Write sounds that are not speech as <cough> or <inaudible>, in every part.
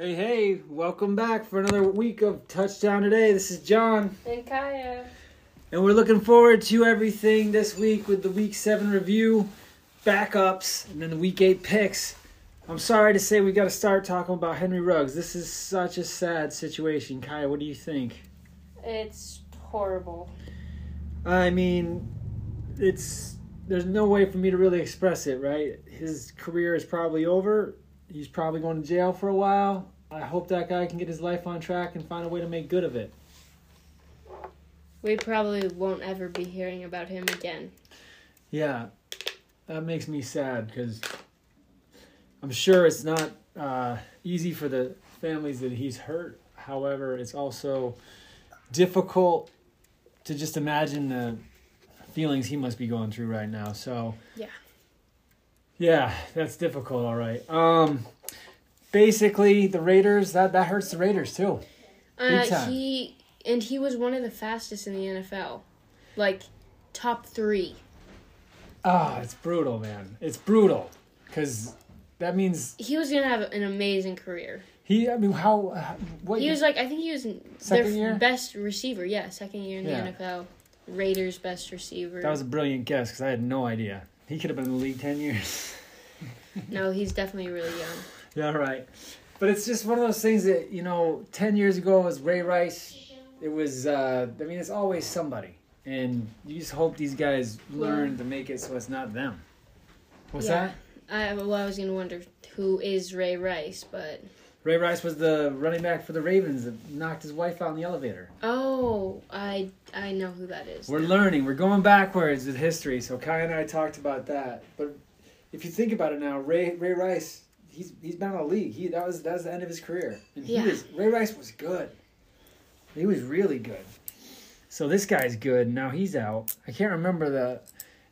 Hey, hey, welcome back for another week of Touchdown Today. This is John, And Kaya. and we're looking forward to everything this week with the Week 7 review, backups, and then the Week 8 picks. I'm sorry to say we got to start talking about Henry Ruggs. This is such a sad situation. Kaya, what do you think? It's horrible. I mean, it's there's no way for me to really express it, right? His career is probably over. He's probably going to jail for a while. I hope that guy can get his life on track and find a way to make good of it. We probably won't ever be hearing about him again. Yeah, that makes me sad because I'm sure it's not uh, easy for the families that he's hurt. However, it's also difficult to just imagine the feelings he must be going through right now. So, Yeah. yeah, that's difficult. All right. Um, basically, the Raiders that that hurts the Raiders too. Uh, he and he was one of the fastest in the NFL, like top three. Ah, it's brutal, man. It's brutal because that means He was gonna have an amazing career. he. I mean, how? What? He was like I think he was their year? best receiver. Yeah, second year in the Yeah. NFL. Raiders best receiver. That was a brilliant guess because I had no idea. He could have been in the league 10 years. no, he's definitely really young. Yeah, right. But it's just one of those things that, you know, 10 years ago was Ray Rice. It was, uh, I mean, it's always somebody. And you just hope these guys learn to make it so it's not them. What's Yeah. that? I well, I was gonna wonder who is Ray Rice, but Ray Rice was the running back for the Ravens that knocked his wife out in the elevator. oh, I I know who that is. We're learning. We're going backwards with history. So Kai and I talked about that. But if you think about it now, Ray Ray Rice, he's he's been out of the league. He that was that was the end of his career. And he Yeah. was Ray Rice was good. He was really good. So this guy's good. Now he's out. I can't remember the.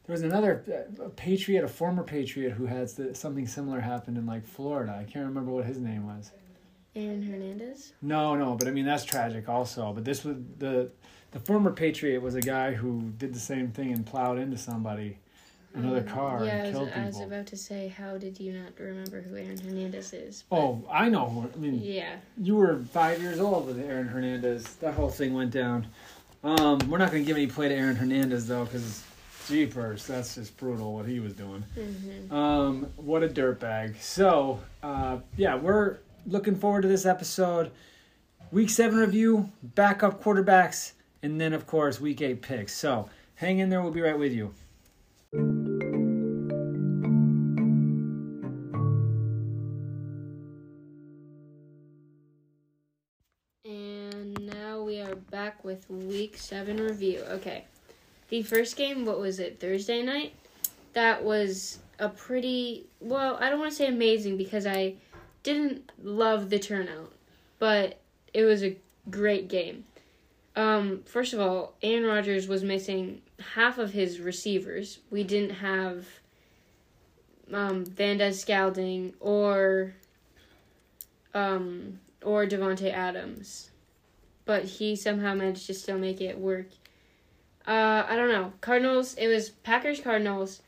There was another uh, a Patriot, a former Patriot, who had something similar happened in like Florida. I can't remember what his name was. Aaron Hernandez. No, no, but I mean that's tragic also. But this was the the former Patriot was a guy who did the same thing and plowed into somebody, another Um, car, Yeah, I and was, killed I was about to say, how did you not remember who Aaron Hernandez is? Oh, I know. I mean, Yeah. you were five years old when Aaron Hernandez. That whole thing went down. Um, we're not going to give any play to Aaron Hernandez though, because jeepers, that's just brutal what he was doing. hmm Um, what a dirtbag. So, uh, yeah, we're looking forward to this episode. Week seven review, backup quarterbacks, and then of course week eight picks. So hang in there. We'll be right with you. Back with week seven review. Okay. The first game, what was it, Thursday night? That was a pretty, well, I don't want to say amazing because I didn't love the turnout, but it was a great game. Um, first of all, Aaron Rodgers was missing half of his receivers. We didn't have um, Van Des Scalding or um, or Davante Adams, but he somehow managed to still make it work. Uh, I don't know. Cardinals. It was Packers Cardinals.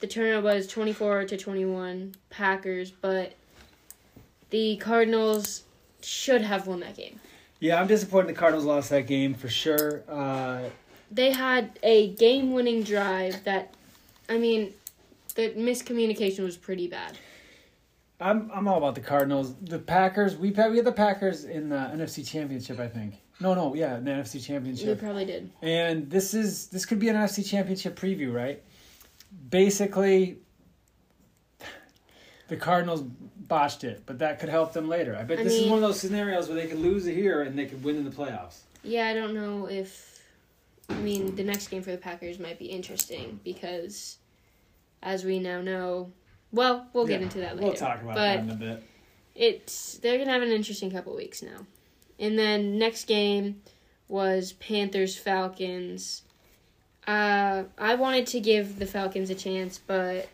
The turnout was twenty four to twenty one Packers, but the Cardinals should have won that game. Yeah, I'm disappointed the Cardinals lost that game for sure. Uh, They had a game winning drive that, I mean, the miscommunication was pretty bad. I'm I'm all about the Cardinals. The Packers. We we had the Packers in the NFC Championship, I think. No, no, yeah, the NFC Championship. They probably did. And this is this could be an NFC Championship preview, right? Basically, the Cardinals botched it, but that could help them later. I bet I this is one of those scenarios where they could lose it here and they could win in the playoffs. Yeah, I don't know if. I mean, the next game for the Packers might be interesting because, as we now know, well, we'll get into that later. We'll talk about but that in a bit. it's they're gonna have an interesting couple weeks now, and then next game was Panthers Falcons. Uh, I wanted to give the Falcons a chance, but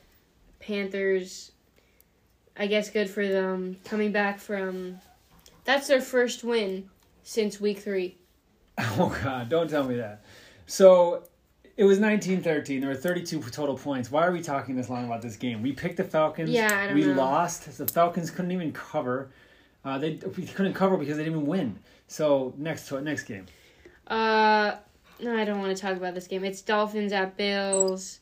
Panthers, I guess, good for them coming back from. That's their first win since week three. <laughs> Oh God, don't tell me that. So it was 1913. There were 32 total points. Why are we talking this long about this game? We picked the Falcons. Yeah, I don't we know. lost. The Falcons couldn't even cover. Uh, they we couldn't cover because they didn't even win. So next to next game. Uh, no, I don't want to talk about this game. It's Dolphins at Bills.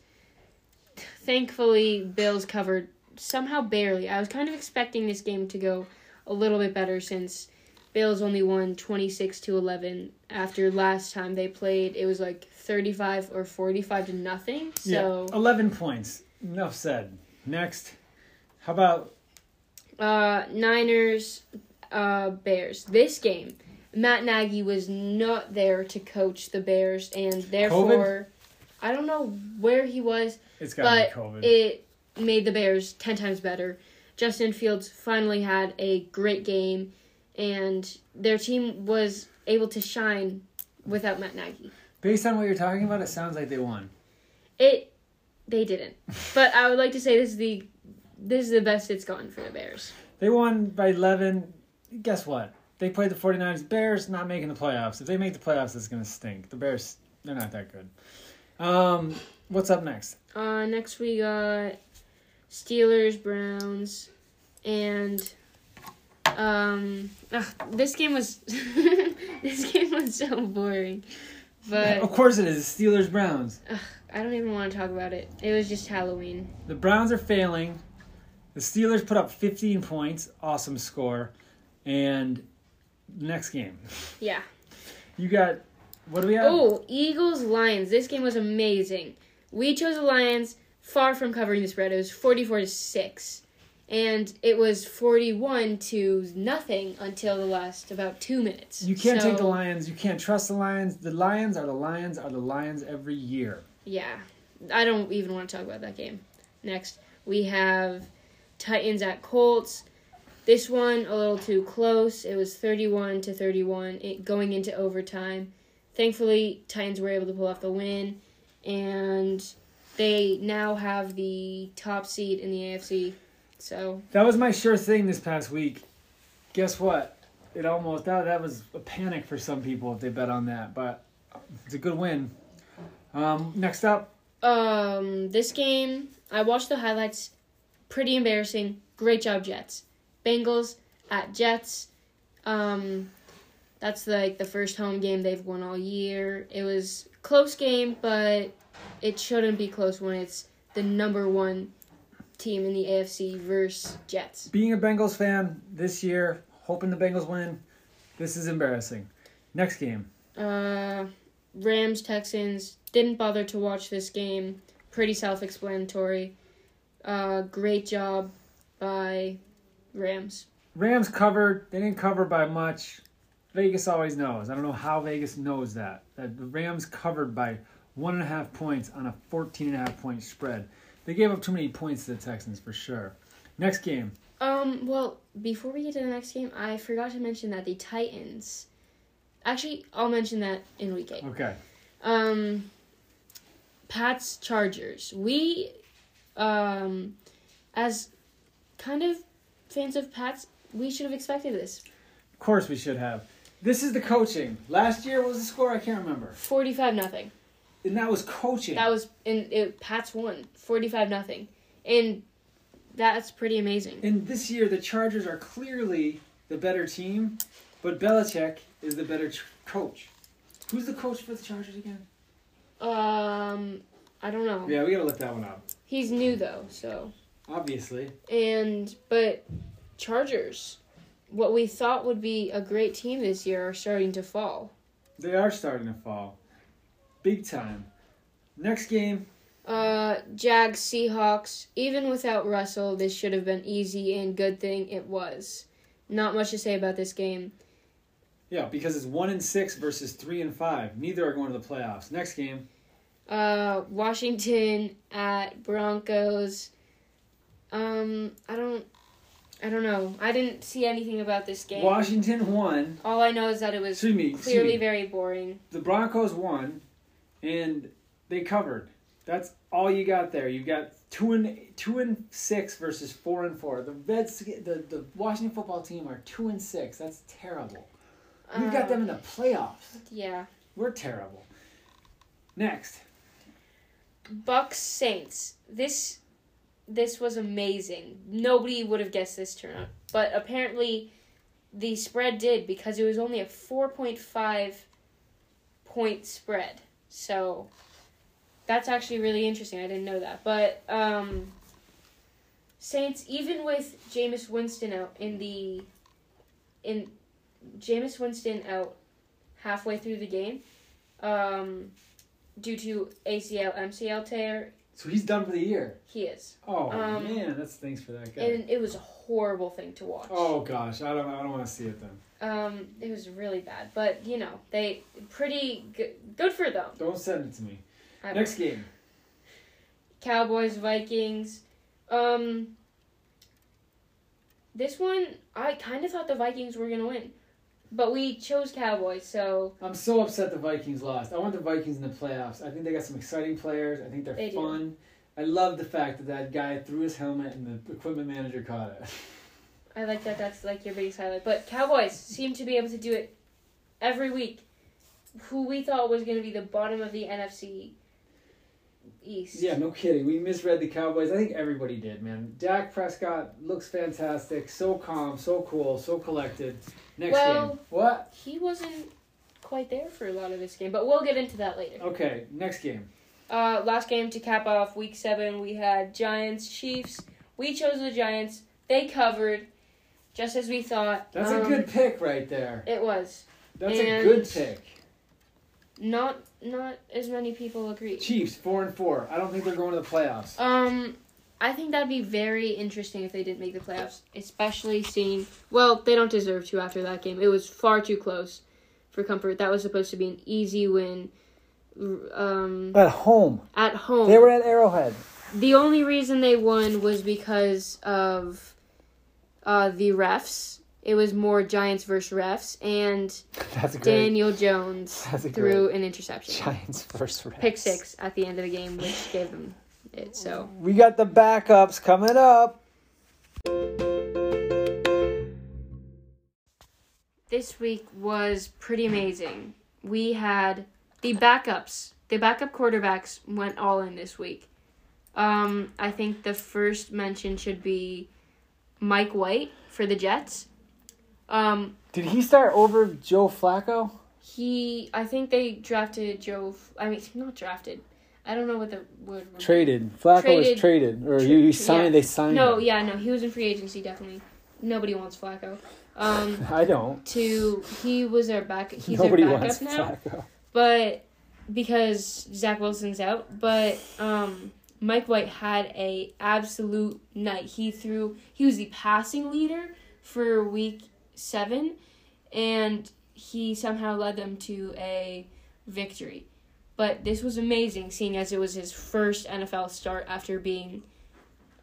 Thankfully, Bills covered somehow barely. I was kind of expecting this game to go a little bit better since Bills only won 26 to 11 after last time they played. It was like 35 or 45 to nothing. So, yeah, eleven points. Enough said. Next, how about uh, Niners, uh, Bears. This game, Matt Nagy was not there to coach the Bears, and therefore, I don't know where he was, it's got to but be COVID? it made the Bears 10 times better. Justin Fields finally had a great game, and their team was able to shine without Matt Nagy. Based on what you're talking about, it sounds like they won. It, they didn't. <laughs> But I would like to say this is the, this is the best it's gone for the Bears. They won by 11. Guess what? They played the 49ers. Bears not making the playoffs. If they make the playoffs, it's going to stink. The Bears, they're not that good. Um, what's up next? Uh, next we got Steelers, Browns, and um, ugh, this game was <laughs> this game was so boring. But of course it is. Steelers Browns. I don't even want to talk about it. It was just Halloween. The Browns are failing. The Steelers put up 15 points. Awesome score. And next game. Yeah. You got what do we have? Oh, Eagles Lions. This game was amazing. We chose the Lions, far from covering the spread. It was forty-four to six, and it was forty-one to nothing until the last about two minutes. You can't take the Lions. You can't trust the Lions. The Lions are the Lions are the Lions every year. Yeah, I don't even want to talk about that game. Next, we have Titans at Colts. This one a little too close. It was 31 to 31 it, going into overtime. Thankfully, Titans were able to pull off the win and they now have the top seed in the AFC. So, That was my sure thing this past week. Guess what? It almost that that was a panic for some people if they bet on that, but it's a good win. Um, next up, um this game, I watched the highlights. Pretty embarrassing. Great job Jets. Bengals at Jets. Um that's like the first home game they've won all year. It was close game, but it shouldn't be close when it's the number 1 team in the AFC versus Jets. being a Bengals fan this year, hoping the Bengals win, this is embarrassing. Next game, Uh Rams Texans didn't bother to watch this game. Pretty self-explanatory. Uh great job by Rams. Rams covered. They didn't cover by much. Vegas always knows. I don't know how Vegas knows that. That the Rams covered by one and a half points on a 14 and a half point spread. They gave up too many points to the Texans for sure. Next game. Um, well, before we get to the next game, I forgot to mention that the Titans. Actually, I'll mention that in week eight. Okay. Um, Pats Chargers. We, um, as kind of fans of Pats, we should have expected this. Of course we should have. This is the coaching. Last year what was the score? I can't remember. Forty-five nothing. And that was coaching. That was in it, Pats won forty-five nothing, and that's pretty amazing. and this year the Chargers are clearly the better team, but Belichick is the better ch- coach. Who's the coach for the Chargers again? Um, I don't know. Yeah, we gotta look that one up. He's new though, so. Obviously. And but Chargers, what we thought would be a great team this year are starting to fall. They are starting to fall. Big time. Next game, Uh Jags Seahawks, even without Russell, this should have been easy and good thing it was. Not much to say about this game. yeah, because it's one and six versus three and five. Neither are going to the playoffs. Next game, Uh Washington at Broncos. Um I don't I don't know. I didn't see anything about this game. Washington won. All I know is that it was Excuse me. excuse clearly me. very boring. the Broncos won, and they covered. That's all you got there. You've got two and two and six versus four and four. The Reds, the the Washington football team are two and six. That's terrible. We've got them in the playoffs. Yeah. We're terrible. Next, Bucs Saints. This this was amazing. Nobody would have guessed this turnout, but apparently the spread did because it was only a 4.5 point spread. So that's actually really interesting. I didn't know that. But um, Saints, even with Jameis Winston out in the in Jameis Winston out halfway through the game, um, due to ACL MCL tear, So he's done for the year. he is, Oh Um, man, that's thanks for that guy. and it was a horrible thing to watch. oh gosh, I don't I don't want to see it then. Um, it was really bad, but you know they pretty good. Good for them. Don't send it to me. I- Next game. Cowboys Vikings. Um, this one I kind of thought the Vikings were gonna win, but we chose Cowboys. So I'm so upset the Vikings lost. I want the Vikings in the playoffs. I think they got some exciting players. I think they're They do. fun. I love the fact that that guy threw his helmet and the equipment manager caught it. <laughs> I like that. That's like your biggest highlight. But Cowboys seem to be able to do it every week. Who we thought was gonna be the bottom of the NFC East. Yeah, no kidding. We misread the Cowboys. I think everybody did, man. Dak Prescott looks fantastic. So calm, so cool, so collected. Next Well- game. What? He wasn't quite there for a lot of this game, but we'll get into that later. Okay, next game. Uh, last game to cap off week seven, we had Giants Chiefs. We chose the Giants. They covered, just as we thought. That's a Um, good pick right there. It was That's a good pick. not not as many people agree. Chiefs four and four. I don't think they're going to the playoffs. Um, I think that'd be very interesting if they didn't make the playoffs, especially seeing. Well, they don't deserve to after that game. It was far too close for comfort. That was supposed to be an easy win. Um, At home. at home. They were at Arrowhead. The only reason they won was because of uh, the refs. It was more Giants versus refs, and <laughs> Daniel Jones <laughs> threw an interception. Giants first round. Pick six at the end of the game, which gave them it. So We got the backups coming up. this week was pretty amazing. We had the backups. The backup quarterbacks went all in this week. Um, I think the first mention should be Mike White for the Jets. Um, Did he start over Joe Flacco? He, I think they drafted Joe. I mean, not drafted. I don't know what the word. be. Traded. Flacco Traded. was traded, or Tra- you, you yeah. signed. They signed. No, him. yeah, no, he was in free agency. Definitely, nobody wants Flacco. Um, <laughs> I don't. to he was our back. He's Nobody our backup wants now, Flacco. but because Zach Wilson's out, but um, Mike White had a absolute night. He threw. He was the passing leader for week seven, and he somehow led them to a victory. But this was amazing, seeing as it was his first NFL start after being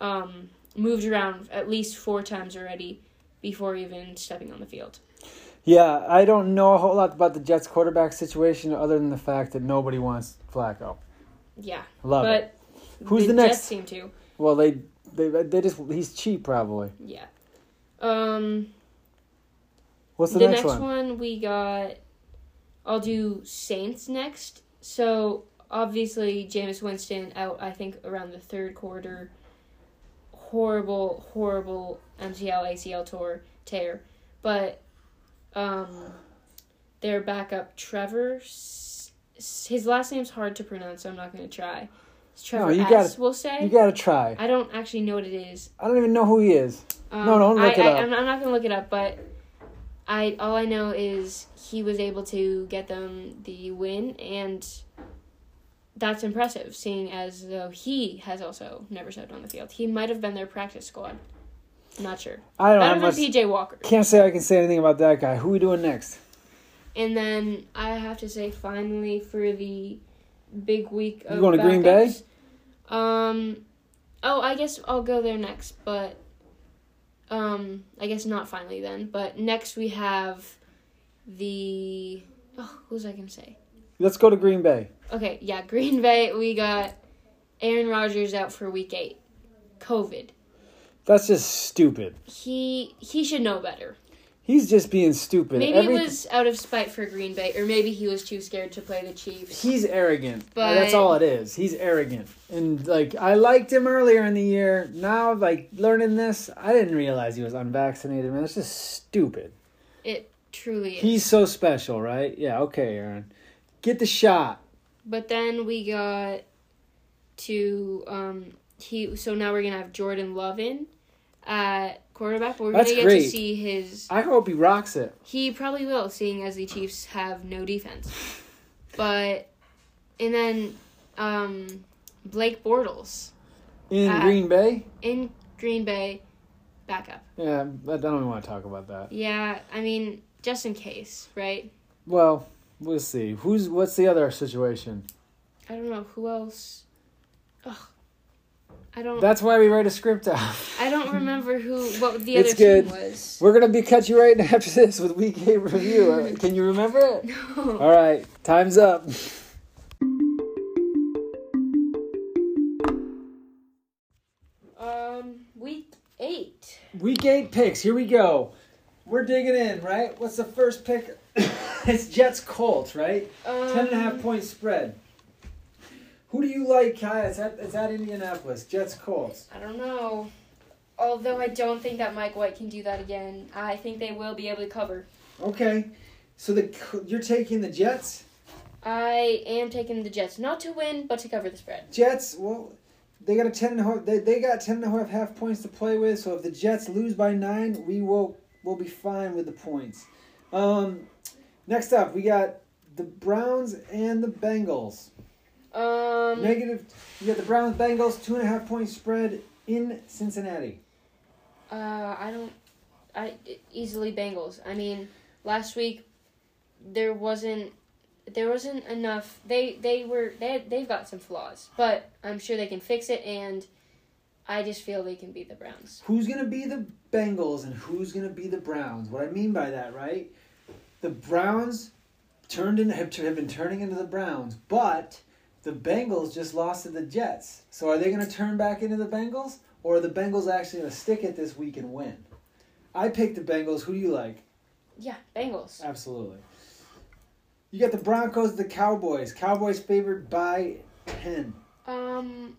um, moved around at least four times already before even stepping on the field. Yeah, I don't know a whole lot about the Jets quarterback situation other than the fact that nobody wants Flacco. Yeah, Love it. Who's the Jets next- seem to. Well, they they they just he's cheap probably. Yeah. Um, What's the, the, next, next, one? we got. I'll do Saints next. So obviously Jameis Winston out. I think around the third quarter. Horrible, horrible MCL ACL tour tear, but um, their backup Trevor. His last name's hard to pronounce, so I'm not going to try. Trevor you S. gotta- we'll say. You gotta try. I don't actually know what it is. I don't even know who he is. Um, No, don't look I, it up. I, am I'm not gonna look it up, but I all I know is he was able to get them the win, and that's impressive. Seeing as though he has also never stepped on the field, he might have been their practice squad. Not sure. I don't Better have than. PJ Walker. Can't say I can say anything about that guy. Who are we doing next? And then I have to say, finally, for the big week of You going to Green Bay? Um, oh, I guess I'll go there next, but um, I guess not finally then. But next we have the oh, what was I gonna say? Let's go to Green Bay. Okay, yeah, <laughs> Green Bay. We got Aaron Rodgers out for week eight, COVID. That's just stupid. He he should know better. He's just being stupid. Maybe Every- it was out of spite for Green Bay, or maybe he was too scared to play the Chiefs. He's arrogant. But- That's all it is. He's arrogant. And like I liked him earlier in the year. Now like learning this, I didn't realize he was unvaccinated, man. that's just stupid. It truly is. He's so special, right? Yeah, okay, Aaron. Get the shot. But then we got to um he so now we're gonna have Jordan Love in at quarterback. But we're That's gonna get great. to see his I hope he rocks it. he probably will, seeing as the Chiefs have no defense. But and then um Blake Bortles In Uh, Green Bay? in Green Bay backup. Yeah, I don't even want to talk about that. Yeah, I mean, just in case, right? Well, we'll see. Who's what's the other situation? I don't know who else. Ugh. I don't. That's why we write a script out. I don't <laughs> remember who what the It's other good. team was. We're gonna be cut you right <laughs> after this with week eight review. Can you remember it? <laughs> No. All right, time's up. Um, week eight. Week eight picks. Here we go. We're digging in, right? What's the first pick? it's Jets Colts, right? Um, Ten and a half point spread. Who do you like, Kai? It's at, it's at Indianapolis. Jets Colts. I don't know. Although I don't think that Mike White can do that again. I think they will be able to cover. Okay, so the you're taking the Jets. I am taking the Jets not to win, but to cover the spread. Jets. Well, they got a ten and a half. They, they got ten and a half half points to play with. So if the Jets lose by nine, we will we'll be fine with the points. Um, next up, we got the Browns and the Bengals. Um, Negative. You got the Browns Bengals two and a half point spread in Cincinnati. Uh, I don't. I easily Bengals. I mean, last week there wasn't there wasn't enough. They they were they they've got some flaws, but I'm sure they can fix it. And I just feel they can beat the Browns. Who's gonna be the Bengals and who's gonna be the Browns? What I mean by that, right? The Browns turned in have, have been turning into the Browns, but the Bengals just lost to the Jets. So are they gonna turn back into the Bengals, or are the Bengals actually gonna stick it this week and win? I picked the Bengals. Who do you like? Yeah, Bengals. Absolutely. You got the Broncos, the Cowboys. Cowboys favored by ten. Um,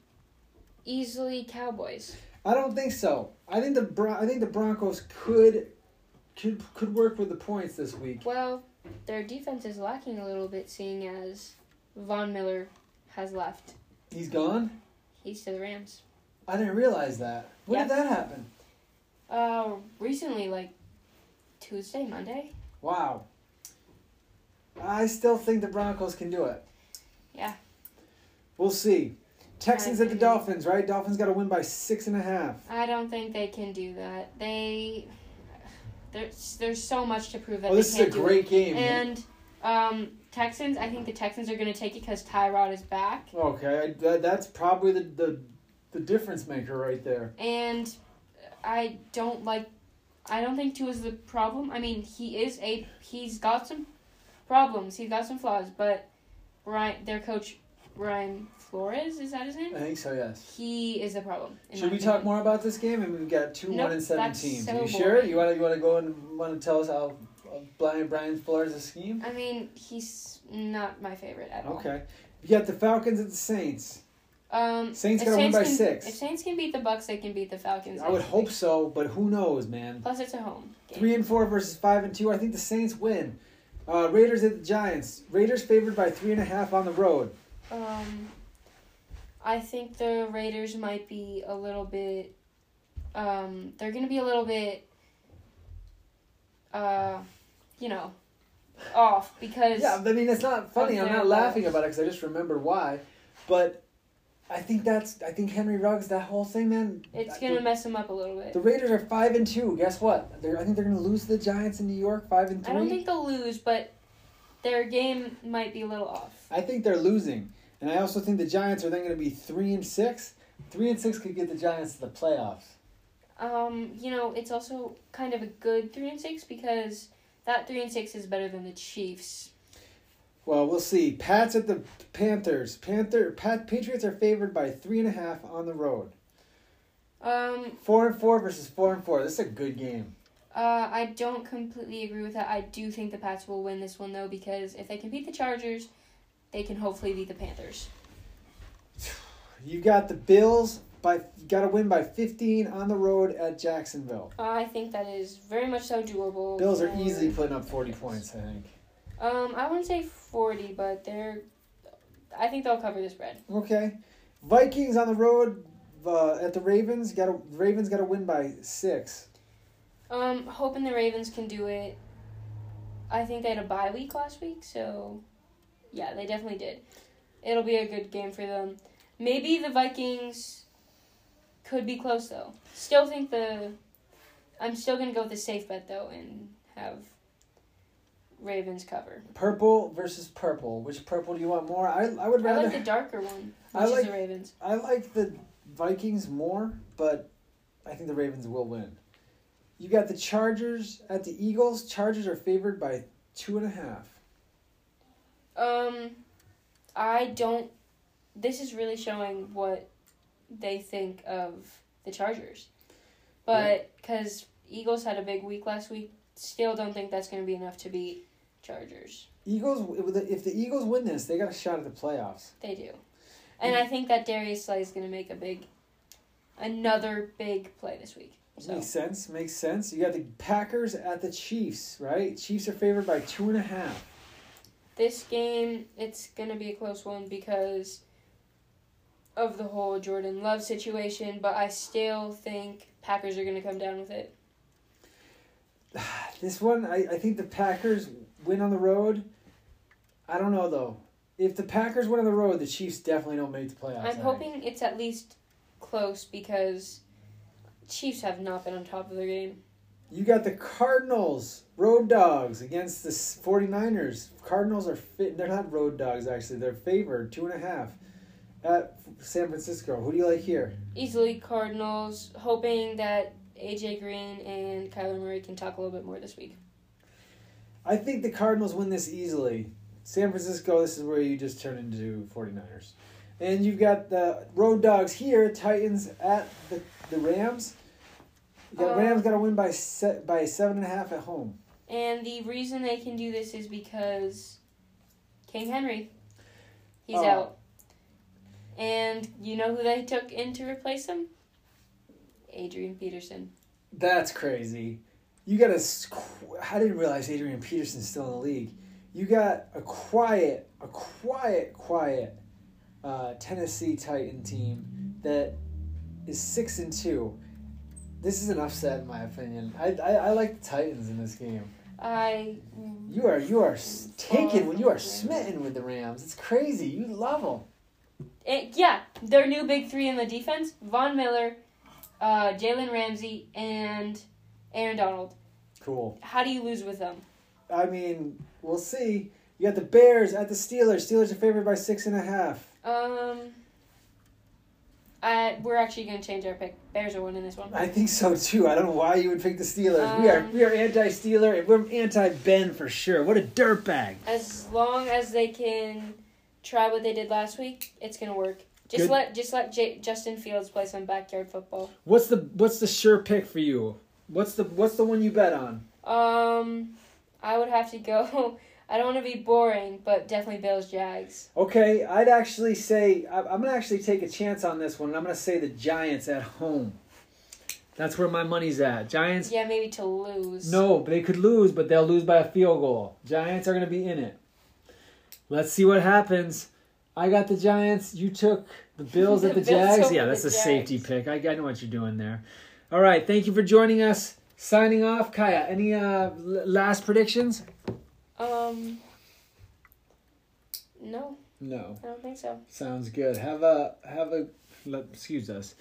easily Cowboys. I don't think so. I think the Bron- I think the Broncos could could could work with the points this week. Well, their defense is lacking a little bit, seeing as Von Miller has left. He's gone. He's to the Rams. I didn't realize that. When Yeah. did that happen? Uh, recently, like Tuesday, Monday. Wow. I still think the Broncos can do it. Yeah. We'll see. Texans at the. Dolphins, right? Dolphins got to win by six and a half. I don't think they can do that. They there's there's so much to prove that Oh, they this is a can't do great game. And um, Texans, I think the Texans are going to take it because Tyrod is back, okay, that, that's probably the, the the difference maker right there. and I don't like. I don't think Tua is the problem. I mean, he is a he's got some problems. He's got some flaws, but Ryan, their coach Ryan Flores is that his name? I think so. Yes. He is the problem. Should we opinion. talk more about this game? I mean, we've got two Nope, one and seven teams. so you sure? boring. You want to you want to go and want to tell us how Brian Brian Flores' a scheme? I mean, he's not my favorite at all. Okay. You got the Falcons and the Saints. Um, Saints if gotta win by can, six. If Saints can beat the Bucs, they can beat the Falcons. I would next hope so, but who knows, man? Plus, it's a home game. Three and four versus five and two. I think the Saints win. Uh, Raiders at the Giants. Raiders favored by three and a half on the road. Um, I think the Raiders might be a little bit. Um, they're gonna be a little bit. Uh, you know, off because Yeah, I mean it's not funny. I'm not laughing about it because I just remember why. But I think that's I think Henry Ruggs that whole thing, man. it's gonna mess him up a little bit. The Raiders are five and two. Guess what? They're, I think they're going to lose the Giants in New York, five and three. I don't think they'll lose, but their game might be a little off. I think they're losing, and I also think the Giants are then going to be three and six. Three and six could get the Giants to the playoffs. Um, you know, it's also kind of a good three and six because that three and six is better than the Chiefs. Well, we'll see. Pats at the Panthers. Panther Pat Patriots are favored by three and a half on the road. Um, Four and four versus four and four. This is a good game. uh, I don't completely agree with that. I do think the Pats will win this one though because if they can beat the Chargers, they can hopefully beat the Panthers. You got the Bills by got to win by 15 on the road at Jacksonville. I think that is very much so doable. Bills are easily putting up 40 points, I think. Um, I wouldn't say forty, but they're. I think they'll cover the spread. Okay. Vikings on the road uh, at the Ravens. Got to Ravens got to win by 6. Um, hoping the Ravens can do it. I think they had a bye week last week, so yeah, they definitely did. It'll be a good game for them. Maybe the Vikings could be close though. Still think the I'm still gonna go with the safe bet though and have Ravens cover. Purple versus purple. Which purple do you want more? I I would rather. I like the darker one, <laughs> I like- the Ravens. I like the Vikings more, but I think the Ravens will win. You got the Chargers at the Eagles. Chargers are favored by two and a half. Um, I don't. This is really showing what they think of the Chargers, but because Eagles had a big week last week, still don't think that's going to be enough to beat Chargers. Eagles. if the- If the Eagles win this, they got a shot at the playoffs. They do, and I think that Darius Slay is going to make a big, another big play this week. So Makes sense. Makes sense. You got the Packers at the Chiefs, right? Chiefs are favored by two and a half. this game, it's going to be a close one because of the whole Jordan Love situation, but I still think Packers are going to come down with it. <sighs> This one, I, I think the Packers win on the road. I don't know though. If the Packers win on the road, the Chiefs definitely don't make the playoffs. I'm hoping it's at least close because Chiefs have not been on top of their game. You got the Cardinals, road dogs against the 49ers. Cardinals are fit. They're not road dogs actually. They're favored two and a half at San Francisco. Who do you like here? Easily Cardinals, hoping that AJ Green and Kyler Murray can talk a little bit more this week. I think the Cardinals win this easily. San Francisco, this is where you just turn into 49ers. And you've got the road dogs here, Titans at the, the Rams. You got Uh, Rams got to win by set by seven and a half at home. And the reason they can do this is because King Henry, he's Oh. out. And you know who they took in to replace him? Adrian Peterson. That's crazy. You got a. I didn't realize Adrian Peterson's still in the league. You got a quiet, a quiet, quiet uh, Tennessee Titan team that is six and two. This is an upset in my opinion. I, I, I like the Titans in this game. I You are you are taken when you are smitten with the Rams. It's crazy. You love them. It, yeah, their new big three in the defense: Von Miller, uh, Jalen Ramsey, and Aaron Donald. Cool. How do you lose with them? I mean, we'll see. You got the Bears at the Steelers. Steelers are favored by six and a half. Um, I we're actually gonna change our pick. Bears are winning this one. I think so too. I don't know why you would pick the Steelers. we are Um, we are anti-Steeler and we're anti-Ben for sure. What a dirtbag. As long as they can try what they did last week, it's gonna work. Just Good. let just let J- Justin Fields play some backyard football. What's the what's the sure pick for you? What's the what's the one you bet on? Um, I would have to go. <laughs> I don't want to be boring, but definitely Bills Jags. Okay, I'd actually say I- I'm gonna actually take a chance on this one. and I'm gonna say the Giants at home. That's where my money's at. Giants. Yeah, maybe to lose. No, they could lose, but they'll lose by a field goal. Giants are gonna be in it. Let's see what happens. I got the Giants. You took the Bills at <laughs> The Bills Jags. Yeah, that's a safety pick. I, I know what you're doing there. All right, thank you for joining us. Signing off, Kaya. Any uh, l- last predictions? Um. No, No. I don't think so. Sounds good. Have a have a. Excuse us.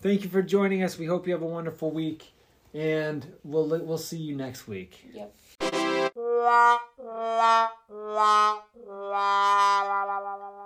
Thank you for joining us. We hope you have a wonderful week, and we'll we'll see you next week. Yep. 啦啦啦啦啦啦啦啦啦。